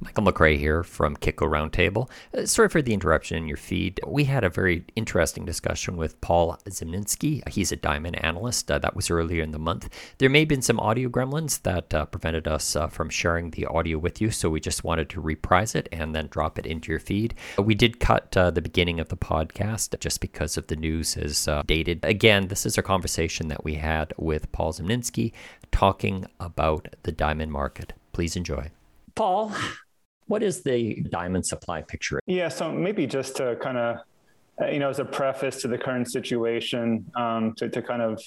Michael McCrae here from Kitco Roundtable. Uh, sorry for the interruption in your feed. We had a very interesting discussion with Paul Zimnisky. He's a diamond analyst. Uh, that was earlier in the month. There may have been some audio gremlins that uh, prevented us uh, from sharing the audio with you, so we just wanted to reprise it and then drop it into your feed. We did cut uh, the beginning of the podcast just because of the news is uh, dated. Again, this is a conversation that we had with Paul Zimnisky talking about the diamond market. Please enjoy. Paul, what is the diamond supply picture? Yeah, so maybe just to kind of, uh, you know, as a preface to the current situation, um, to, to kind of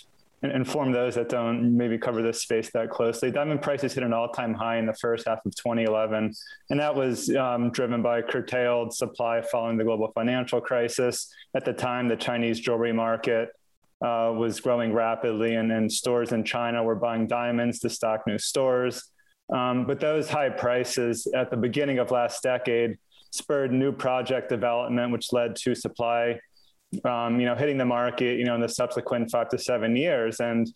inform those that don't maybe cover this space that closely. Diamond prices hit an all-time high in the first half of 2011, and that was um, driven by curtailed supply following the global financial crisis. At the time, the Chinese jewelry market uh, was growing rapidly, and, and stores in China were buying diamonds to stock new stores. Um, but those high prices at the beginning of last decade spurred new project development, which led to supply, um, you know, hitting the market, you know, in the subsequent five to seven years. And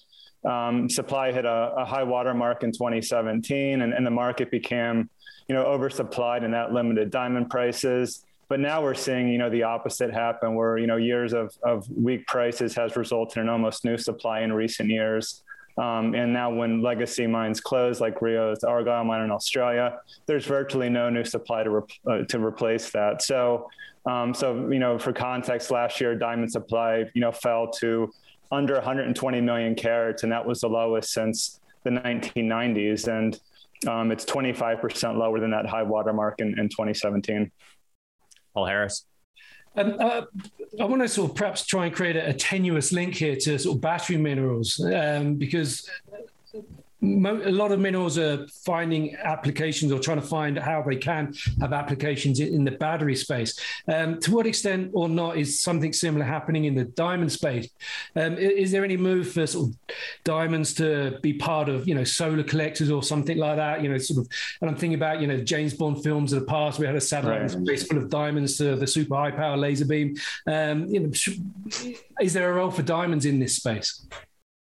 um, supply hit a, a, high water mark in 2017, and, and the market became, you know, oversupplied, and that limited diamond prices. But now we're seeing, you know, the opposite happen, where you know years of, of weak prices has resulted in almost new supply in recent years. Um, and now, when legacy mines close, like Rio's Argyle mine in Australia, there's virtually no new supply to uh, to replace that. So, um, so you know, for context, last year diamond supply, you know, fell to under 120 million carats, and that was the lowest since the 1990s, and um, it's 25% lower than that high water mark in, in 2017. Paul Harris. Uh, I want to sort of perhaps try and create a, a tenuous link here to sort of battery minerals um, because a lot of minerals are finding applications or trying to find how they can have applications in the battery space. Um, to what extent or not is something similar happening in the diamond space? Um, is there any move for sort of diamonds to be part of, you know, solar collectors or something like that? You know, sort of, and I'm thinking about, you know, James Bond films of the past. We had a satellite right. space full of diamonds to the super high power laser beam. Um, you know, is there a role for diamonds in this space?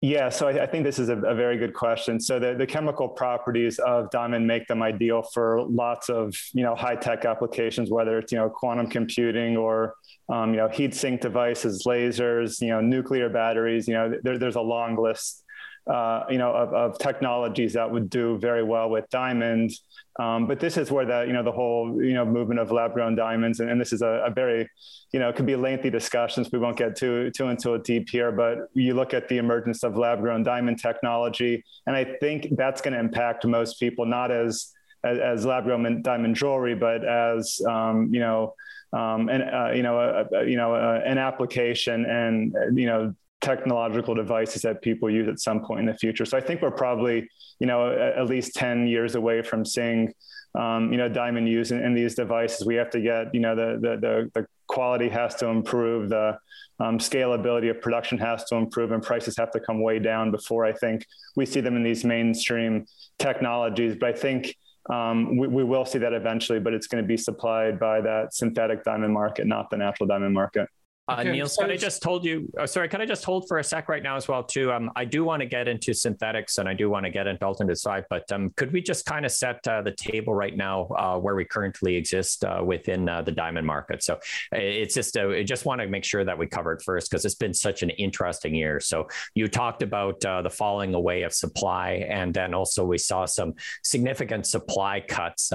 Yeah, so I, I, think this is a, a, very good question. So the, the chemical properties of diamond make them ideal for lots of you know high tech applications, whether it's you know quantum computing or um, you know heat sink devices, lasers, you know nuclear batteries. You know there, there's a long list uh, you know, of, of, technologies that would do very well with diamonds. Um, but this is where the, you know, the whole, you know, movement of lab grown diamonds, and, and, this is a, a, very, you know, it could be lengthy discussions. We won't get too, too into it deep here, but you look at the emergence of lab grown diamond technology, and I think that's going to impact most people, not as, as, as lab grown diamond jewelry, but as, um, you know, um, and uh, you know, you know, an application and you know technological devices that people use at some point in the future. So I think we're probably, you know, at least 10 years away from seeing, um, you know, diamond use in, in, these devices. We have to get, you know, the, the, the, the quality has to improve, the um, scalability of production has to improve, and prices have to come way down before I think we see them in these mainstream technologies. But I think um, we, we will see that eventually, but it's going to be supplied by that synthetic diamond market, not the natural diamond market. Uh, okay, Neils, so can I just told you? Oh, sorry, can I just hold for a sec right now as well too? Um, I do want to get into synthetics and I do want to get into alternate side, but um, could we just kind of set uh, the table right now uh, where we currently exist uh, within uh, the diamond market? So it's just uh, I just want to make sure that we cover it first because it's been such an interesting year. So you talked about the falling away of supply, and then also we saw some significant supply cuts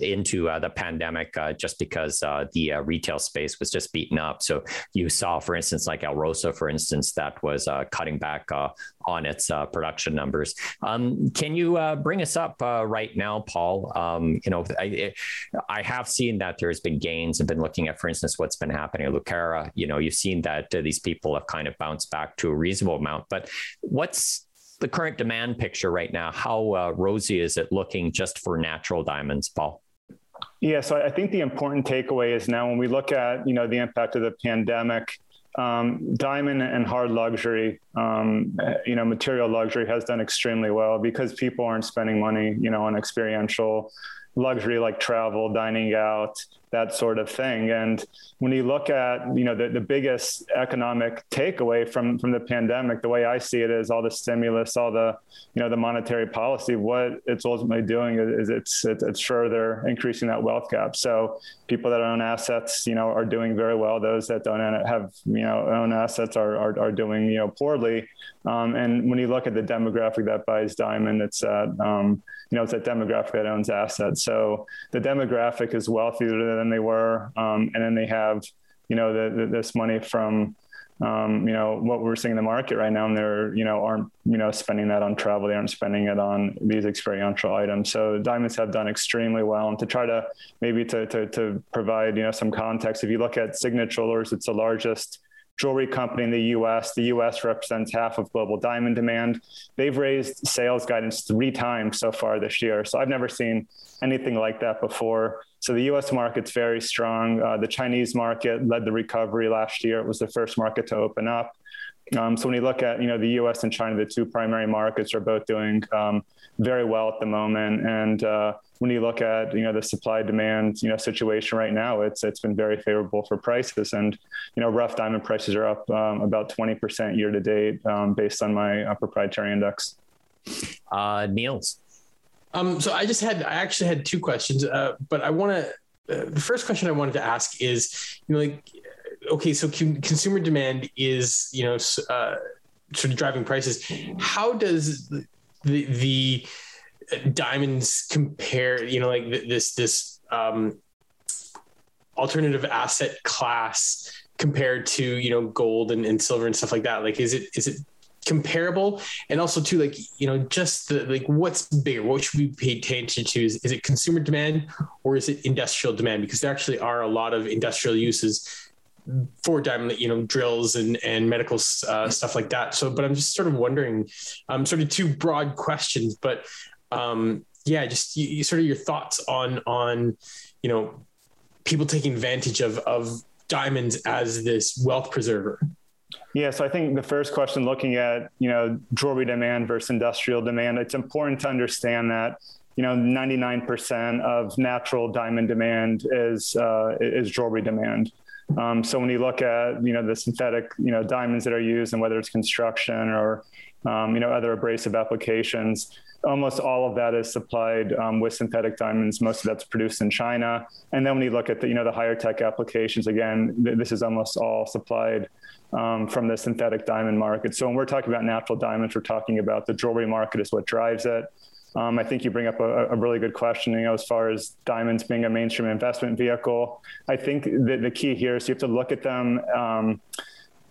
into the pandemic just because the retail space was just beaten up. So you saw, for instance, like Alrosa, for instance, that was uh, cutting back uh, on its uh, production numbers. Um, can you uh, bring us up uh, right now, Paul? Um, you know, I, I, have seen that there's been gains. I've been looking at, for instance, what's been happening at Lucara. You know, you've seen that these people have kind of bounced back to a reasonable amount. But what's the current demand picture right now? How rosy is it looking just for natural diamonds, Paul? Yeah, so I think the important takeaway is now when we look at you know the impact of the pandemic, um, diamond and hard luxury, um, you know, material luxury has done extremely well because people aren't spending money, you know, on experiential luxury like travel, dining out, that sort of thing. And when you look at, you know, the, the biggest economic takeaway from from the pandemic, the way I see it is all the stimulus, all the, you know, the monetary policy, what it's ultimately doing is it's it's, it's further increasing that wealth gap. So people that own assets, you know, are doing very well. Those that don't have, you know, own assets are are, are doing, you know, poorly. Um, and when you look at the demographic that buys diamond, it's at um, you know, it's a demographic that owns assets. So the demographic is wealthier than they were. Um, and then they have, you know, the, the, this money from, um, you know, what we're seeing in the market right now, and they're, you know, aren't, you know, spending that on travel. They aren't spending it on these experiential items. So diamonds have done extremely well. And to try to maybe to, to, to provide, you know, some context, if you look at Signet Jewelers, it's the largest jewelry company in the US. The US represents half of global diamond demand. They've raised sales guidance three times so far this year. So I've never seen anything like that before. So the US market's very strong. Uh, the Chinese market led the recovery last year. It was the first market to open up. Um, so when you look at you know the U.S. and China, the two primary markets are both doing um, very well at the moment. And uh, when you look at you know the supply demand you know situation right now, it's it's been very favorable for prices. And you know rough diamond prices are up um, about twenty percent year to date um, based on my uh, proprietary index. Uh, Neils. Um, so I just had I actually had two questions, uh, but I want to. Uh, the first question I wanted to ask is, you know, like okay, so consumer demand is you know uh, sort of driving prices. How does the the diamonds compare? You know, like this this um, alternative asset class compared to you know gold and, and silver and stuff like that. Like, is it is it comparable and also to like you know just the like what's bigger what should we pay attention to is, is it consumer demand or is it industrial demand because there actually are a lot of industrial uses for diamond, you know, drills and and medical uh, stuff like that. So, but I'm just sort of wondering, um, sort of two broad questions, but um, yeah, just you, you, sort of your thoughts on on you know people taking advantage of of diamonds as this wealth preserver. Yeah, so I think the first question, looking at you know jewelry demand versus industrial demand, it's important to understand that you know 99% of natural diamond demand is uh, is jewelry demand. Um, so when you look at you know the synthetic you know diamonds that are used and whether it's construction or um, you know other abrasive applications, almost all of that is supplied um, with synthetic diamonds. Most of that's produced in China. And then when you look at the you know the higher tech applications, again, th- this is almost all supplied um, from the synthetic diamond market. So when we're talking about natural diamonds, we're talking about the jewelry market is what drives it. Um, I think you bring up a, a, really good question, you know, as far as diamonds being a mainstream investment vehicle. I think the, the key here is you have to look at them. Um,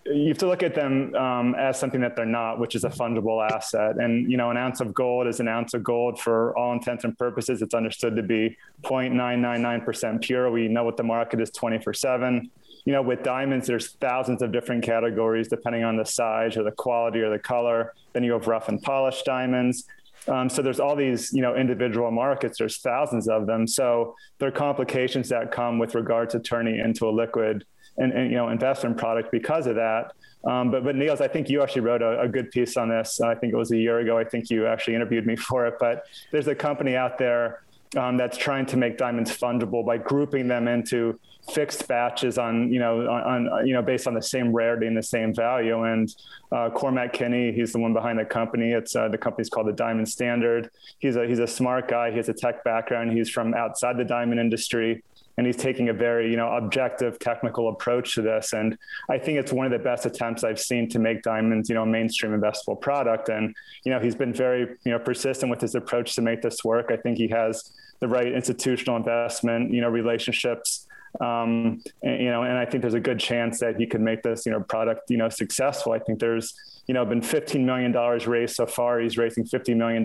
you have to look at them um, as something that they're not, which is a fungible asset. And you know, an ounce of gold is an ounce of gold for all intents and purposes. It's understood to be 0.999% pure. We know what the market is 24/7. You know, with diamonds, there's thousands of different categories depending on the size or the quality or the color. Then you have rough and polished diamonds. Um, so there's all these, you know, individual markets. There's thousands of them. So there are complications that come with regard to turning into a liquid and, and you know investment product because of that. Um, but but Neils, I think you actually wrote a, a, good piece on this. I think it was a year ago. I think you actually interviewed me for it. But there's a company out there um, that's trying to make diamonds fungible by grouping them into fixed batches on you know on, on, you know based on the same rarity and the same value and uh, Cormac Kinney he's the one behind the company it's uh, the company's called the Diamond Standard he's a he's a smart guy he has a tech background he's from outside the diamond industry and he's taking a very you know objective technical approach to this and i think it's one of the best attempts i've seen to make diamonds you know a mainstream investable product and you know he's been very you know persistent with his approach to make this work i think he has the right institutional investment you know relationships um, and, you know, and I think there's a good chance that he could make this, you know, product, you know, successful. I think there's, you know, been $15 million raised so far. He's raising $50 million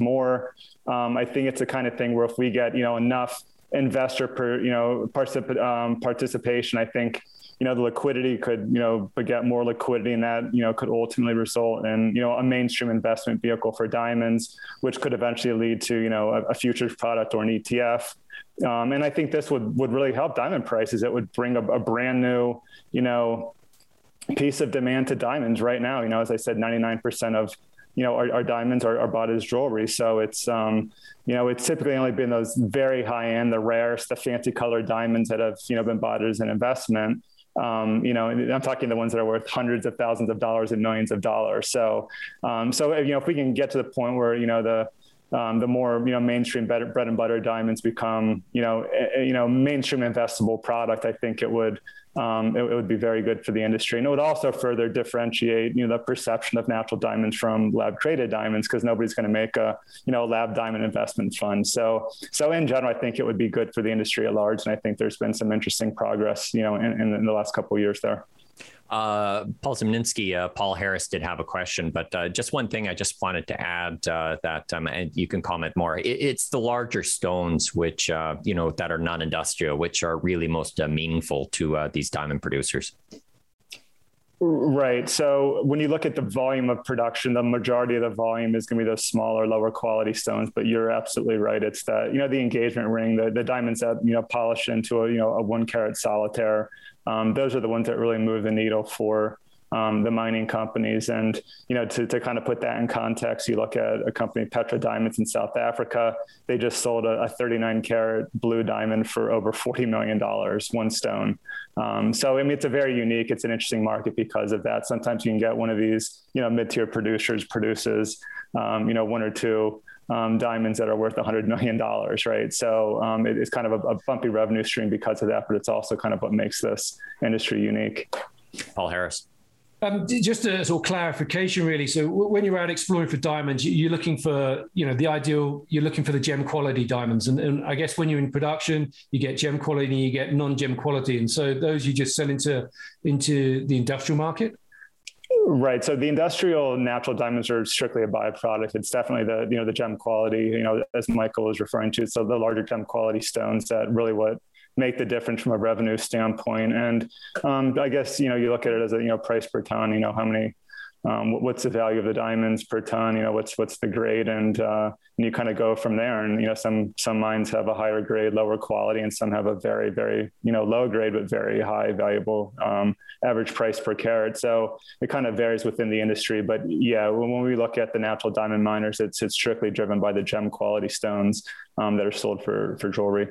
more. Um, I think it's the kind of thing where if we get, you know, enough investor per, you know, particip- um, participation, I think, you know, the liquidity could, you know, beget more liquidity and that, you know, could ultimately result in, you know, a mainstream investment vehicle for diamonds, which could eventually lead to, you know, a, a futures product or an ETF. Um, and I think this would, would really help diamond prices. It would bring a, a brand new, you know, piece of demand to diamonds right now. You know, as I said, 99% of you know, our, our diamonds are, are, bought as jewelry. So it's, um, you know, it's typically only been those very high end, the rarest, the fancy colored diamonds that have, you know, been bought as an investment. Um, you know, I'm talking the ones that are worth hundreds of thousands of dollars and millions of dollars. So, um, so you know, if we can get to the point where you know the um, the more you know mainstream bread, and butter diamonds become you know a, you know mainstream investable product, I think it would um, it, it, would be very good for the industry. And it would also further differentiate, you know, the perception of natural diamonds from lab created diamonds because nobody's going to make a, you know, lab diamond investment fund. So, so in general, I think it would be good for the industry at large. And I think there's been some interesting progress, you know, in, in the last couple of years there. Uh, Paul Zimnisky, uh, Paul Harris did have a question, but uh, just one thing I just wanted to add uh, that, um, and you can comment more. It, it's the larger stones, which uh, you know that are non-industrial, which are really most uh, meaningful to these diamond producers. Right. So when you look at the volume of production, the majority of the volume is going to be those smaller, lower quality stones. But you're absolutely right. It's that you know the engagement ring, the the diamonds that you know polish into a you know a one carat solitaire um, those are the ones that really move the needle for um, the mining companies. And, you know, to, to kind of put that in context, you look at a company, Petra Diamonds in South Africa, they just sold a, a 39 carat blue diamond for over $40 million, one stone. Um, so, I mean, it's a very unique, it's an interesting market because of that. Sometimes you can get one of these, you know, mid-tier producers produces, um, you know, one or two um, diamonds that are worth $100 million, right? So um, it, it's kind of a, a, bumpy revenue stream because of that, but it's also kind of what makes this industry unique. Paul Harris. Um, just a sort of clarification, really. So when you're out exploring for diamonds, you're looking for, you know, the ideal. You're looking for the gem quality diamonds, and, and I guess when you're in production, you get gem quality, and you get non-gem quality, and so those you just sell into into the industrial market. Right. So the industrial natural diamonds are strictly a byproduct. It's definitely the you know the gem quality, you know, as Michael was referring to. So the larger gem quality stones that really what make the difference from a revenue standpoint. And um, I guess you know you look at it as a you know price per ton. You know how many um, what's the value of the diamonds per ton? You know what's what's the grade? And uh, and you kind of go from there. And you know some some mines have a higher grade lower quality and some have a very very you know low grade but very high valuable um, average price per carat. So it kind of varies within the industry. But yeah when, when we look at the natural diamond miners it's it's strictly driven by the gem quality stones um, that are sold for for jewelry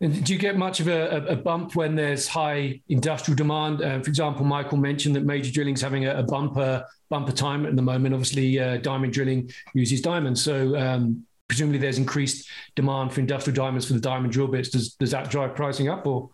and do you get much of a, a, bump when there's high industrial demand? Uh, for example, Michael mentioned that major drilling is having a, a bumper bumper time at the moment. Obviously, uh, diamond drilling uses diamonds, so um, presumably there's increased demand for industrial diamonds for the diamond drill bits. Does does that drive pricing up, or?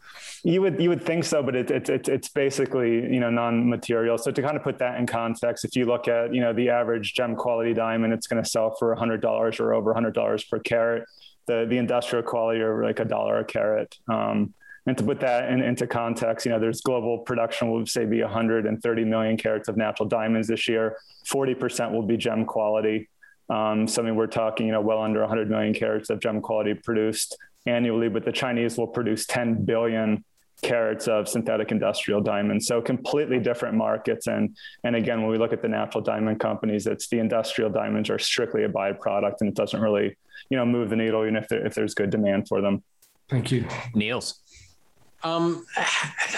You would you would think so, but it's it, it, it's basically you know non-material. So to kind of put that in context, if you look at you know the average gem quality diamond, it's going to sell for hundred dollars or over hundred dollars per carat the the industrial quality are like a dollar a carat. Um, and to put that in, into context, you know, there's global production will say be 130 million carats of natural diamonds this year. 40% will be gem quality. Um, so I mean, we're talking, you know, well under 100 million carats of gem quality produced annually, but the Chinese will produce 10 billion carats of synthetic industrial diamonds. So completely different markets. And and again, when we look at the natural diamond companies, it's the industrial diamonds are strictly a byproduct, and it doesn't really you know move the needle even if there, if there's good demand for them. Thank you, Neils. Um,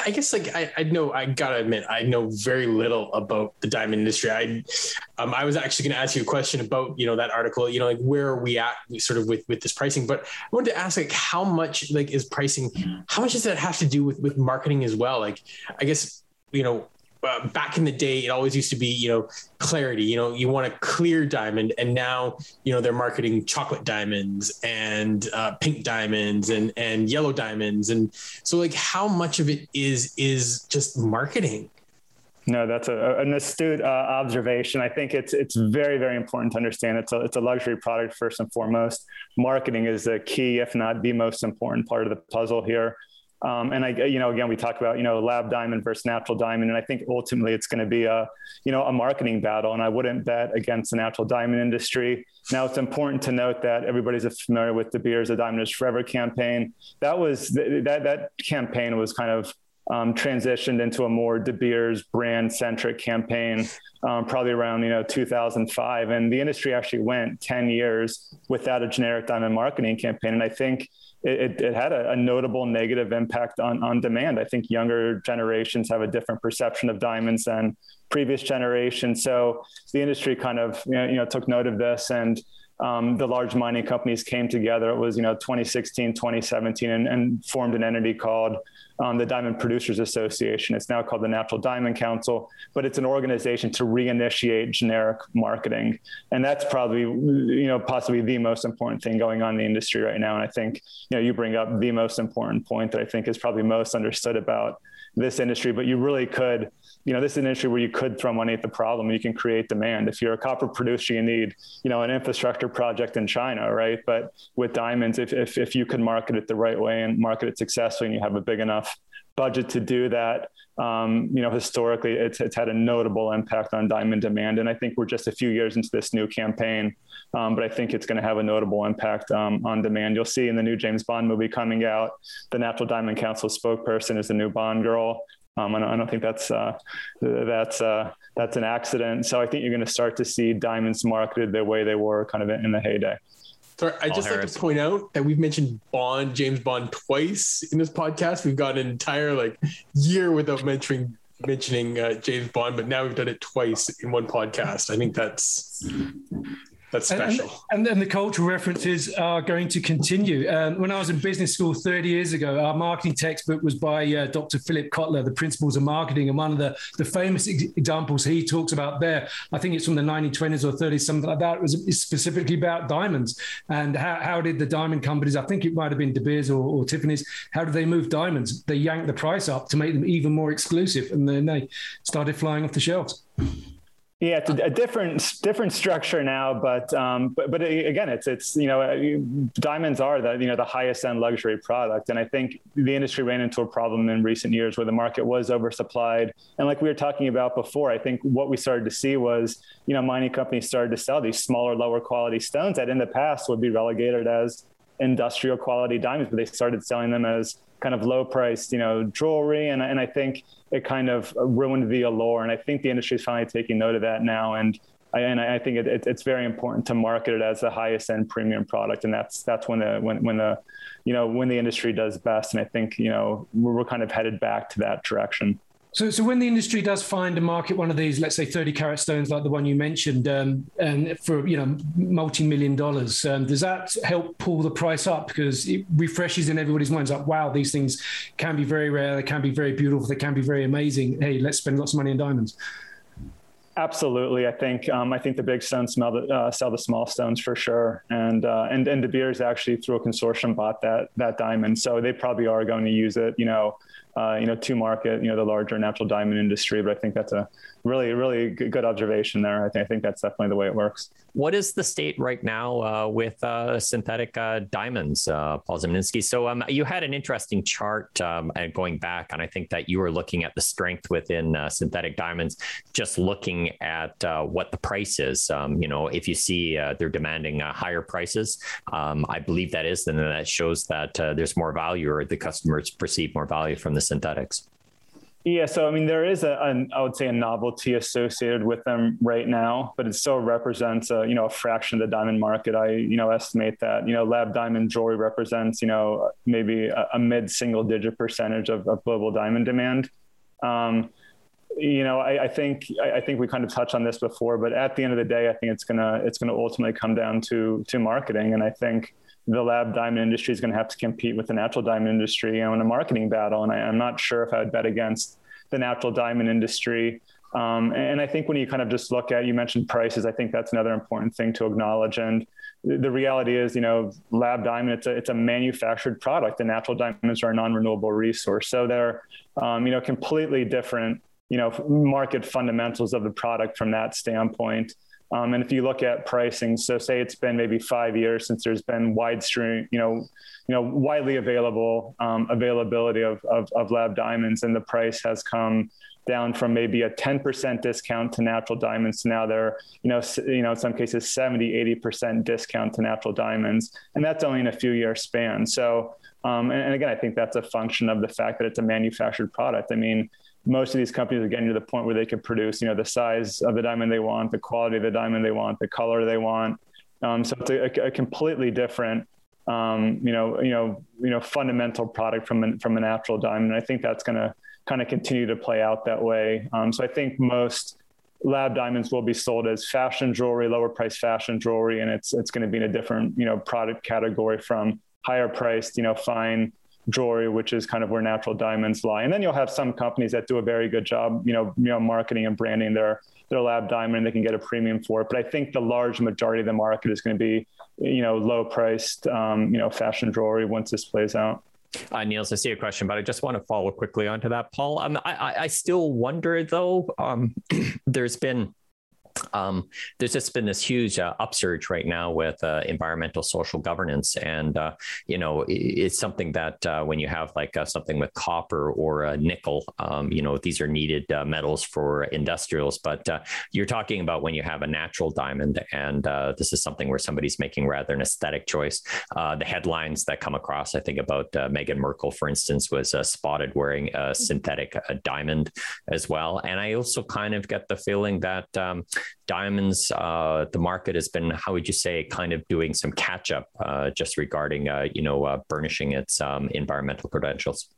I guess like I, I know I gotta admit I know very little about the diamond industry. I, um, I was actually going to ask you a question about you know that article. You know, like where are we at sort of with with this pricing? But I wanted to ask like how much like is pricing? How much does that have to do with with marketing as well? Like I guess you know uh, back in the day, it always used to be, you know, clarity. You know, you want a clear diamond, and now, you know, they're marketing chocolate diamonds and uh, pink diamonds and and yellow diamonds, and so like, how much of it is is just marketing? No, that's a, an astute uh, observation. I think it's it's very very important to understand it's a it's a luxury product first and foremost. Marketing is the key, if not the most important part of the puzzle here. Um, and I, you know, again, we talk about, you know, lab diamond versus natural diamond. And I think ultimately it's going to be a, you know, a marketing battle. And I wouldn't bet against the natural diamond industry. Now it's important to note that everybody's familiar with De Beers, the Diamond is Forever campaign. That was, that, that campaign was kind of um, transitioned into a more De Beers brand centric campaign, um, probably around you know 2005, and the industry actually went 10 years without a generic diamond marketing campaign, and I think. It, it, had a, a, notable negative impact on, on demand. I think younger generations have a different perception of diamonds than previous generations. So the industry kind of you know, you know took note of this and um, the large mining companies came together. It was, you know, 2016, 2017, and, and formed an entity called um, the Diamond Producers Association. It's now called the Natural Diamond Council, but it's an organization to reinitiate generic marketing, and that's probably, you know, possibly the most important thing going on in the industry right now. And I think, you know, you bring up the most important point that I think is probably most understood about this industry, but you really could you know, this is an industry where you could throw money at the problem. You can create demand. If you're a copper producer, you need, you know, an infrastructure project in China, right? But with diamonds, if, if, if you can market it the right way and market it successfully and you have a big enough budget to do that, um, you know, historically it's, it's had a notable impact on diamond demand. And I think we're just a few years into this new campaign, um, but I think it's going to have a notable impact um, on demand. You'll see in the new James Bond movie coming out, the Natural Diamond Council spokesperson is the new Bond girl. Um, I, don't, I, don't, think that's uh, that's uh, that's an accident. So I think you're going to start to see diamonds marketed the way they were kind of in, in the heyday. Sorry, I just Harris. like to point out that we've mentioned Bond, James Bond, twice in this podcast. We've got an entire like year without mentioning mentioning uh, James Bond, but now we've done it twice in one podcast. I think that's that's special. And, and, the cultural references are going to continue. Um, when I was in business school 30 years ago, our marketing textbook was by uh, Dr. Philip Kotler, The Principles of Marketing. And one of the, the famous ex- examples he talks about there, I think it's from the 1920s or 30s, something like that, it was specifically about diamonds. And how, how did the diamond companies, I think it might have been De Beers or, or Tiffany's, how did they move diamonds? They yanked the price up to make them even more exclusive. And then they started flying off the shelves. Yeah, it's a, different different structure now, but um, but but again, it's it's you know uh, diamonds are the you know the highest end luxury product, and I think the industry ran into a problem in recent years where the market was oversupplied, and like we were talking about before, I think what we started to see was you know mining companies started to sell these smaller, lower quality stones that in the past would be relegated as industrial quality diamonds, but they started selling them as kind of low priced, you know, jewelry. And, and I think it kind of ruined the allure. And I think the industry is finally taking note of that now. And I, and I think it, it, it's very important to market it as the highest end premium product. And that's, that's when the, when, when the, you know, when the industry does best. And I think, you know, we're, we're kind of headed back to that direction. So, so when the industry does find a market, one of these, let's say, thirty carat stones like the one you mentioned, um, and for you know multi-million dollars, um, does that help pull the price up because it refreshes in everybody's minds? Like, wow, these things can be very rare, they can be very beautiful, they can be very amazing. Hey, let's spend lots of money on diamonds. Absolutely, I think um, I think the big stones smell the, uh, sell the small stones for sure, and uh, and and De Beers actually through a consortium bought that that diamond, so they probably are going to use it, you know, uh, you know, to market, you know, the larger natural diamond industry. But I think that's a really, really good observation there. I think I think that's definitely the way it works. What is the state right now uh, with uh, synthetic uh, diamonds, uh, Paul Zimnisky? So um, you had an interesting chart um, going back, and I think that you were looking at the strength within uh, synthetic diamonds, just looking at what the price is. Um, you know, if you see they're demanding higher prices, um, I believe that is, then that shows that there's more value, or the customers perceive more value from the synthetics. Yeah, so I mean, there is an I would say, a novelty associated with them right now, but it still represents a, you know, a fraction of the diamond market. I, you know, estimate that, you know, lab diamond jewelry represents, you know, maybe a, a mid-single digit percentage of, of global diamond demand. Um, you know, I, I think I, I, think we kind of touched on this before, but at the end of the day, I think it's gonna it's gonna ultimately come down to to marketing, and I think the lab diamond industry is going to have to compete with the natural diamond industry in a marketing battle. And I, am not sure if I would bet against the natural diamond industry. Um, and I think when you kind of just look at, you mentioned prices, I think that's another important thing to acknowledge. And the reality is, you know, lab diamond, it's a, it's a manufactured product. The natural diamonds are a non-renewable resource. So they're, um, you know, completely different, you know, market fundamentals of the product from that standpoint. Um, and if you look at pricing, so say it's been maybe five years since there's been widestream, you know, you know, widely available um, availability of, of, of lab diamonds, and the price has come down from maybe a 10% discount to natural diamonds to now they're you know you know in some cases 70 80% discount to natural diamonds. And that's only in a few year span. So um, and, and, again i think that's a function of the fact that it's a manufactured product. I mean most of these companies are getting to the point where they can produce, you know, the size of the diamond they want, the quality of the diamond they want, the color they want. Um, so it's a, a completely different, um, you know, you know, you know, fundamental product from a, from a natural diamond. And I think that's going to kind of continue to play out that way. Um, so I think most lab diamonds will be sold as fashion jewelry, lower price fashion jewelry, and it's it's going to be in a different, you know, product category from higher priced, you know, fine jewelry, which is kind of where natural diamonds lie. And then you'll have some companies that do a very good job, you know, you know, marketing and branding their their lab diamond, they can get a premium for it. But I think the large majority of the market is going to be, you know, low priced, um, you know, fashion jewelry once this plays out. Uh, Neils, I see a question, but I just want to follow quickly onto that, Paul. Um, I, I still wonder though. Um, there's been um, there's just been this huge uh, upsurge right now with uh, environmental social governance, and uh, you know it's something that uh, when you have like uh, something with copper or nickel, um, you know these are needed uh, metals for industrials. But you're talking about when you have a natural diamond, and this is something where somebody's making rather an aesthetic choice. the headlines that come across, I think about Meghan Markle, for instance, was spotted wearing a synthetic diamond as well, and I also kind of get the feeling that. Um, diamonds, uh, the market has been, how would you say, kind of doing some catch up uh, just regarding, uh, you know, uh, burnishing its um, environmental credentials.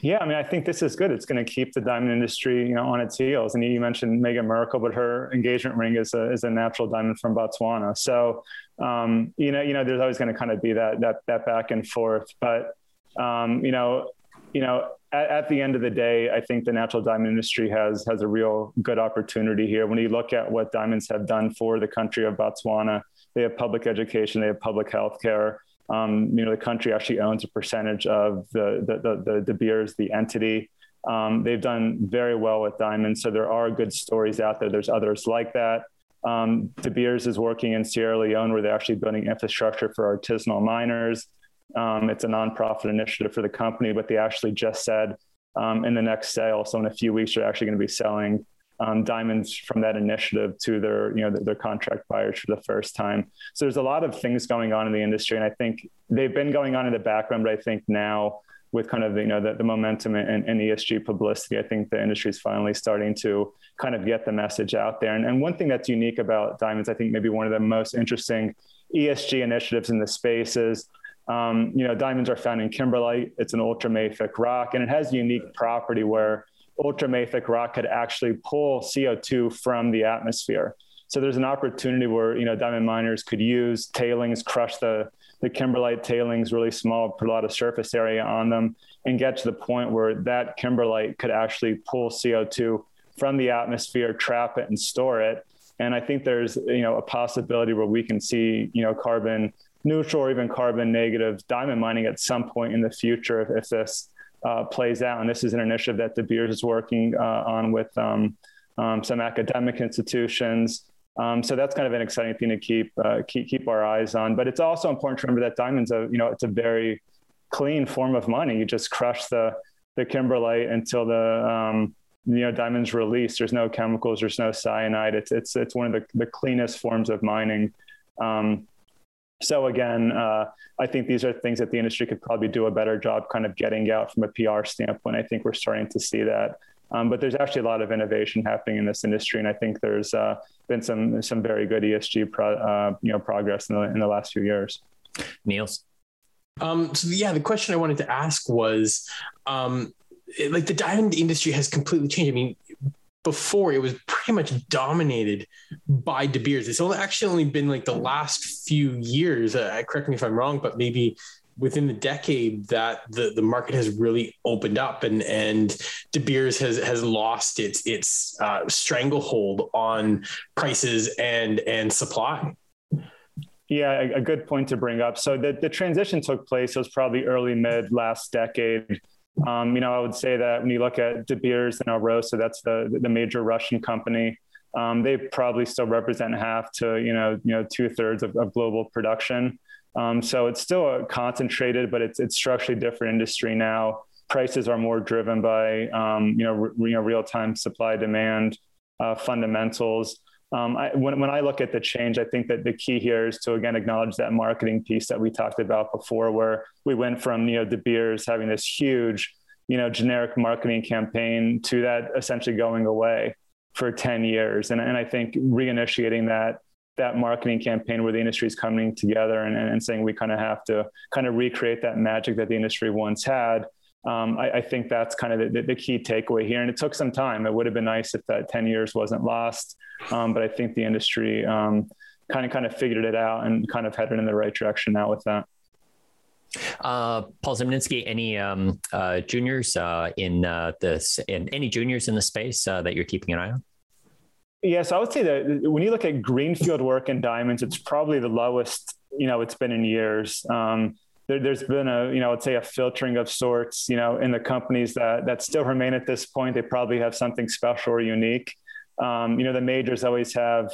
Yeah, I mean, I think this is good. It's going to keep the diamond industry, you know, on its heels. And you mentioned Meghan Markle, but her engagement ring is a, is a natural diamond from Botswana. So, um, you know, you know, there's always going to kind of be that that that back and forth. But, um, you know, you know, at, at, the end of the day, I think the natural diamond industry has has a real good opportunity here. When you look at what diamonds have done for the country of Botswana, they have public education, they have public health care. Um, you know, the country actually owns a percentage of the the the, the De Beers, the entity. Um, they've done very well with diamonds, so there are good stories out there. There's others like that. Um, De Beers is working in Sierra Leone, where they're actually building infrastructure for artisanal miners. Um, it's a nonprofit initiative for the company, but they actually just said um, in the next sale, so in a few weeks, they're actually going to be selling um, diamonds from that initiative to their, you know, their, contract buyers for the first time. So there's a lot of things going on in the industry, and I think they've been going on in the background, but I think now with kind of you know the, the momentum and, and, ESG publicity, I think the industry is finally starting to kind of get the message out there. And, and one thing that's unique about diamonds, I think maybe one of the most interesting ESG initiatives in the space is um, you know, diamonds are found in kimberlite. It's an ultramafic rock, and it has a unique property where ultramafic rock could actually pull CO2 from the atmosphere. So there's an opportunity where you know diamond miners could use tailings, crush the the kimberlite tailings really small, put a lot of surface area on them, and get to the point where that kimberlite could actually pull CO2 from the atmosphere, trap it, and store it. And I think there's you know a possibility where we can see you know carbon neutral or even carbon negative diamond mining at some point in the future if, if this uh, plays out. And this is an initiative that De Beers is working uh, on with um, um, some academic institutions. Um, so that's kind of an exciting thing to keep, uh, keep keep our eyes on. But it's also important to remember that diamonds, a you know, it's a very clean form of money. You just crush the the kimberlite until the um, you know diamonds released. There's no chemicals. There's no cyanide. It's it's it's one of the, the cleanest forms of mining. Um, so again, uh, I think these are things that the industry could probably do a better job kind of getting out from a PR standpoint. I think we're starting to see that. Um, but there's actually a lot of innovation happening in this industry, and I think there's uh, been some some very good ESG pro, uh, you know progress in the, in the last few years. Neils. Um, so yeah, the question I wanted to ask was, um, like the diamond industry has completely changed. I mean, before it was pretty much dominated by De Beers. It's only actually only been like the last few years. Uh, correct me if I'm wrong, but maybe within the decade that the, the market has really opened up and and De Beers has has lost its its uh, stranglehold on prices and and supply. Yeah, a, good point to bring up. So the, the transition took place. It was probably early mid last decade um, you know, I would say that when you look at De Beers and Alrosa, that's the the major Russian company. um, they probably still represent half to you know you know two thirds of, of, global production. Um, so it's still a concentrated, but it's it's structurally different industry now. Prices are more driven by um, you know you know real time supply demand uh, fundamentals. Um, I, when, when I look at the change, I think that the key here is to again acknowledge that marketing piece that we talked about before, where we went from you know De Beers having this huge you know generic marketing campaign to that essentially going away for 10 years. And, and i think reinitiating that that marketing campaign where the industry is coming together and, and saying we kind of have to kind of recreate that magic that the industry once had um, I, I, think that's kind of the, the, key takeaway here. And it took some time. It would have been nice if that 10 years wasn't lost. Um, but I think the industry um, kind of kind of figured it out and kind of headed in the right direction now with that. Uh, Paul Zimnisky, any um, uh, juniors uh, in uh, this, in any juniors in the space uh, that you're keeping an eye on? Yes, I would say that when you look at greenfield work in diamonds, it's probably the lowest you know it's been in years. Um, there, has been a you know I'd say a filtering of sorts you know in the companies that that still remain at this point. They probably have something special or unique. Um, you know the majors always have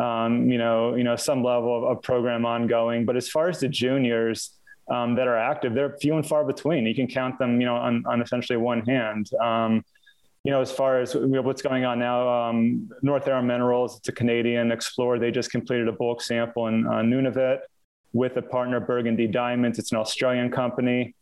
um, you know you know some level of, of program ongoing, but as far as the juniors um, that are active, they're few and far between. You can count them, you know, on, on essentially one hand. Um, you know, as far as what's going on now, um, North Arrow Minerals, it's a Canadian explorer. They just completed a bulk sample in uh, Nunavut with a partner, Burgundy Diamonds. It's an Australian company.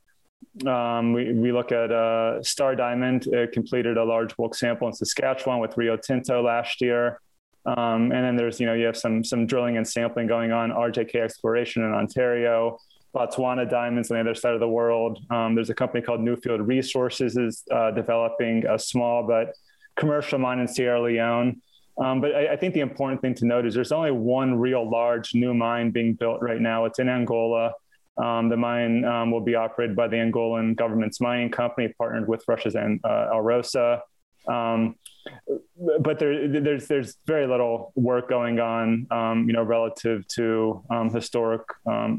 Um, we, we look at uh, Star Diamond, it completed a large bulk sample in Saskatchewan with Rio Tinto last year. Um, and then there's, you know, you have some some drilling and sampling going on, RJK Exploration in Ontario, Botswana diamonds on the other side of the world. Um, there's a company called Newfield Resources is uh, developing a small but commercial mine in Sierra Leone. Um, but I, I, think the important thing to note is there's only one real large new mine being built right now. It's in Angola. Um, the mine um, will be operated by the Angolan government's mining company, partnered with Russia's uh, Alrosa. Um, but there, there's there's very little work going on, um, you know, relative to um, historic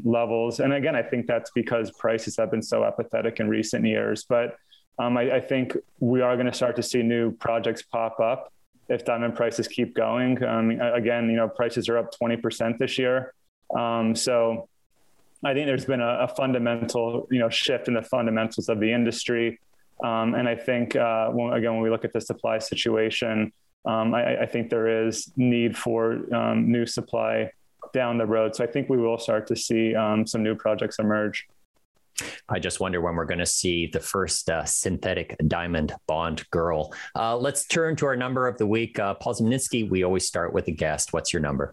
levels. And again, I think that's because prices have been so apathetic in recent years. But I, I, think we are going to start to see new projects pop up if diamond prices keep going. Um, again, you know, prices are up 20% this year. Um, so I think there's been a, a fundamental, you know, shift in the fundamentals of the industry. Um, and I think, uh, when, again, when we look at the supply situation, um, I, I, think there is need for um, new supply down the road. So I think we will start to see um, some new projects emerge. I just wonder when we're going to see the first uh, synthetic diamond bond girl. Uh, let's turn to our number of the week. Uh, Paul Zimnisky, we always start with a guest. What's your number?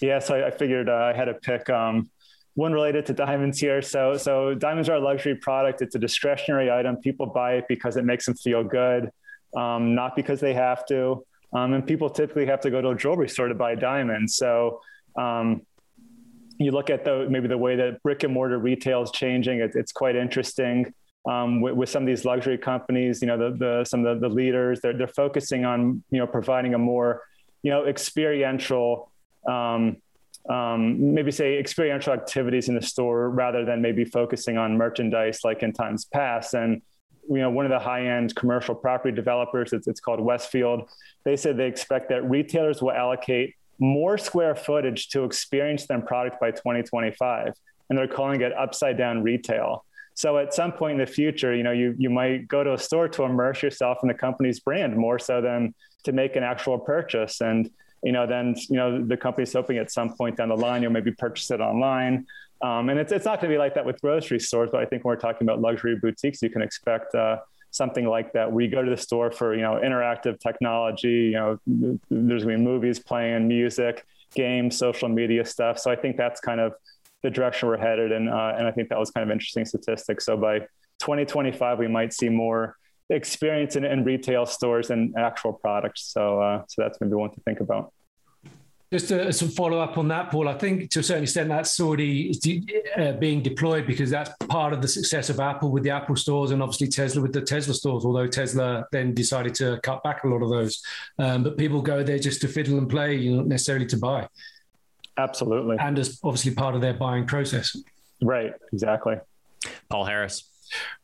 Yeah, so I, I figured uh, I had to pick um, one related to diamonds here. So, so diamonds are a luxury product. It's a discretionary item. People buy it because it makes them feel good, um, not because they have to. Um, and people typically have to go to a jewelry store to buy diamonds. So, um, you look at the maybe the way that brick and mortar retail is changing. It, it's quite interesting. Um, with, with, some of these luxury companies, you know, the, the some of the, the leaders, they're they're focusing on you know providing a more you know experiential um, um, maybe say experiential activities in the store rather than maybe focusing on merchandise like in times past. And you know, one of the high-end commercial property developers, it's, it's called Westfield. They said they expect that retailers will allocate more square footage to experience than product by 2025, and they're calling it upside down retail. So at some point in the future, you know, you you might go to a store to immerse yourself in the company's brand more so than to make an actual purchase. And you know, then you know the company's hoping at some point down the line you'll maybe purchase it online. Um, and it's it's not going to be like that with grocery stores, but I think when we're talking about luxury boutiques, you can expect uh, something like that. We go to the store for you know interactive technology. You know, there's going to be movies playing, music, games, social media stuff. So I think that's kind of the direction we're headed, and uh, and I think that was kind of interesting statistic. So by 2025, we might see more experience in, in retail stores and actual products. So, uh, so that's maybe one to think about. Just to, some follow up on that, Paul. I think to a certain extent that's already uh, being deployed because that's part of the success of Apple with the Apple stores and obviously Tesla with the Tesla stores. Although Tesla then decided to cut back a lot of those, um, but people go there just to fiddle and play, you know, not necessarily to buy. Absolutely, and as obviously part of their buying process. Right. Exactly. Paul Harris.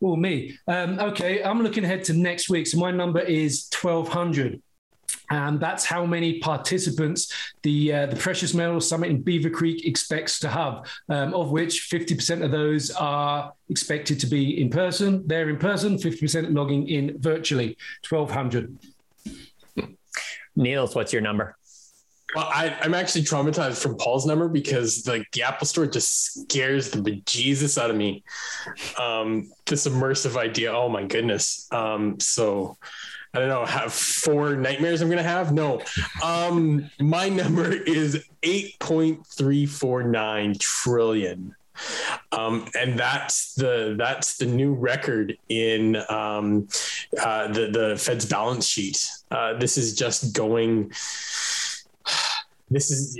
Well, me. Um, okay, I'm looking ahead to next week. So my number is 1200. And that's how many participants the uh, the Precious Metals Summit in Beaver Creek expects to have, um, of which 50% of those are expected to be in person. They're in person, 50% logging in virtually, 1,200. Neils, what's your number? Well, I, am actually traumatized from Paul's number because like the Apple Store just scares the bejesus out of me. Um, this immersive idea, oh my goodness. Um, so I don't know, have four nightmares I'm gonna have? No. Um, my number is 8.349 trillion. Um, and that's the that's the new record in um, uh, the the Fed's balance sheet. Uh, this is just going. This is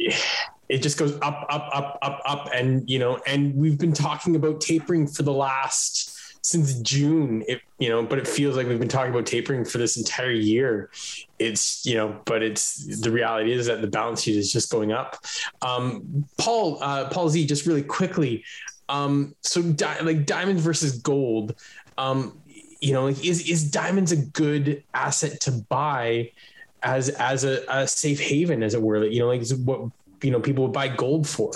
it just goes up up up up up and you know and we've been talking about tapering for the last since June. It you know, but it feels like we've been talking about tapering for this entire year. It's you know, but it's the reality is that the balance sheet is just going up. Um, Paul uh, Paul Z, just really quickly. Um, so di- like diamonds versus gold. Um, you know, like is is diamonds a good asset to buy as as a, a safe haven, as it were? You know, like is what you know people would buy gold for.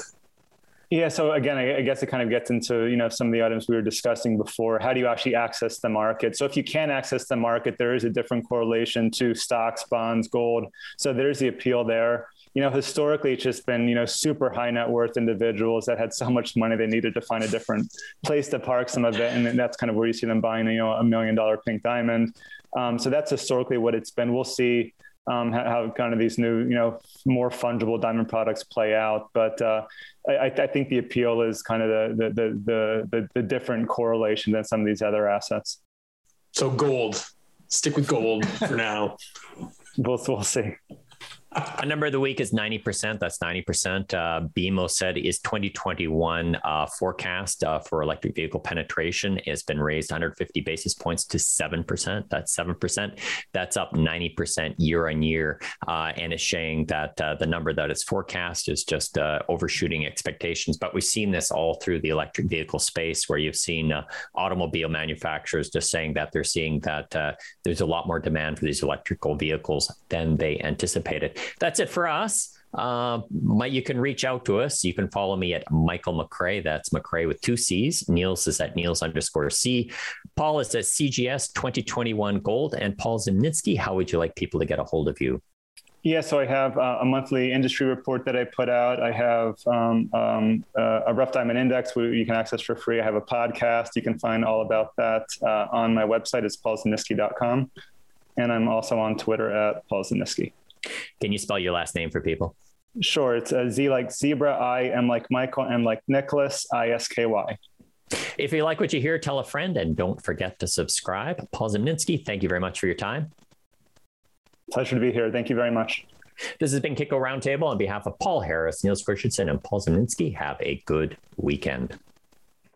Yeah. So again, I guess it kind of gets into you know some of the items we were discussing before. How do you actually access the market? So if you can access the market, there is a different correlation to stocks, bonds, gold. So there's the appeal there. You know, historically, it's just been you know super high net worth individuals that had so much money they needed to find a different place to park some of it, and that's kind of where you see them buying you know a million dollar pink diamond. Um, so that's historically what it's been. We'll see um, how, how, kind of these new, you know, more fungible diamond products play out. But uh, I, I, think the appeal is kind of the, the the, the the different correlation than some of these other assets. So gold, stick with gold for now. We'll we'll see. A number of the week is 90%. That's 90%. Uh, BMO said is 2021 uh, forecast uh, for electric vehicle penetration has been raised 150 basis points to 7%. That's 7%. That's up 90% year on year. Uh, and it's saying that uh, the number that is forecast is just uh, overshooting expectations. But we've seen this all through the electric vehicle space where you've seen automobile manufacturers just saying that they're seeing that there's a lot more demand for these electrical vehicles than they anticipated that's it for us. Uh, my, you can reach out to us. You can follow me at Michael McCrae. That's McCrae with two C's. Niels is at Niels underscore C. Paul is at CGS 2021 Gold. And Paul Zimnisky, how would you like people to get a hold of you? Yeah, so I have uh, a monthly industry report that I put out. I have um, um, uh, a rough diamond index where you can access for free. I have a podcast. You can find all about that uh, on my website. It's paulzimnisky.com. And I'm also on Twitter at Paul can you spell your last name for people? Sure. It's a Z like zebra, I am like Michael, M like Nicholas, I S K Y. If you like what you hear, tell a friend and don't forget to subscribe. Paul Zimnisky, thank you very much for your time. Pleasure to be here. Thank you very much. This has been Kitco Roundtable on behalf of Paul Harris, Niels Christensen, and Paul Zimnisky. Have a good weekend.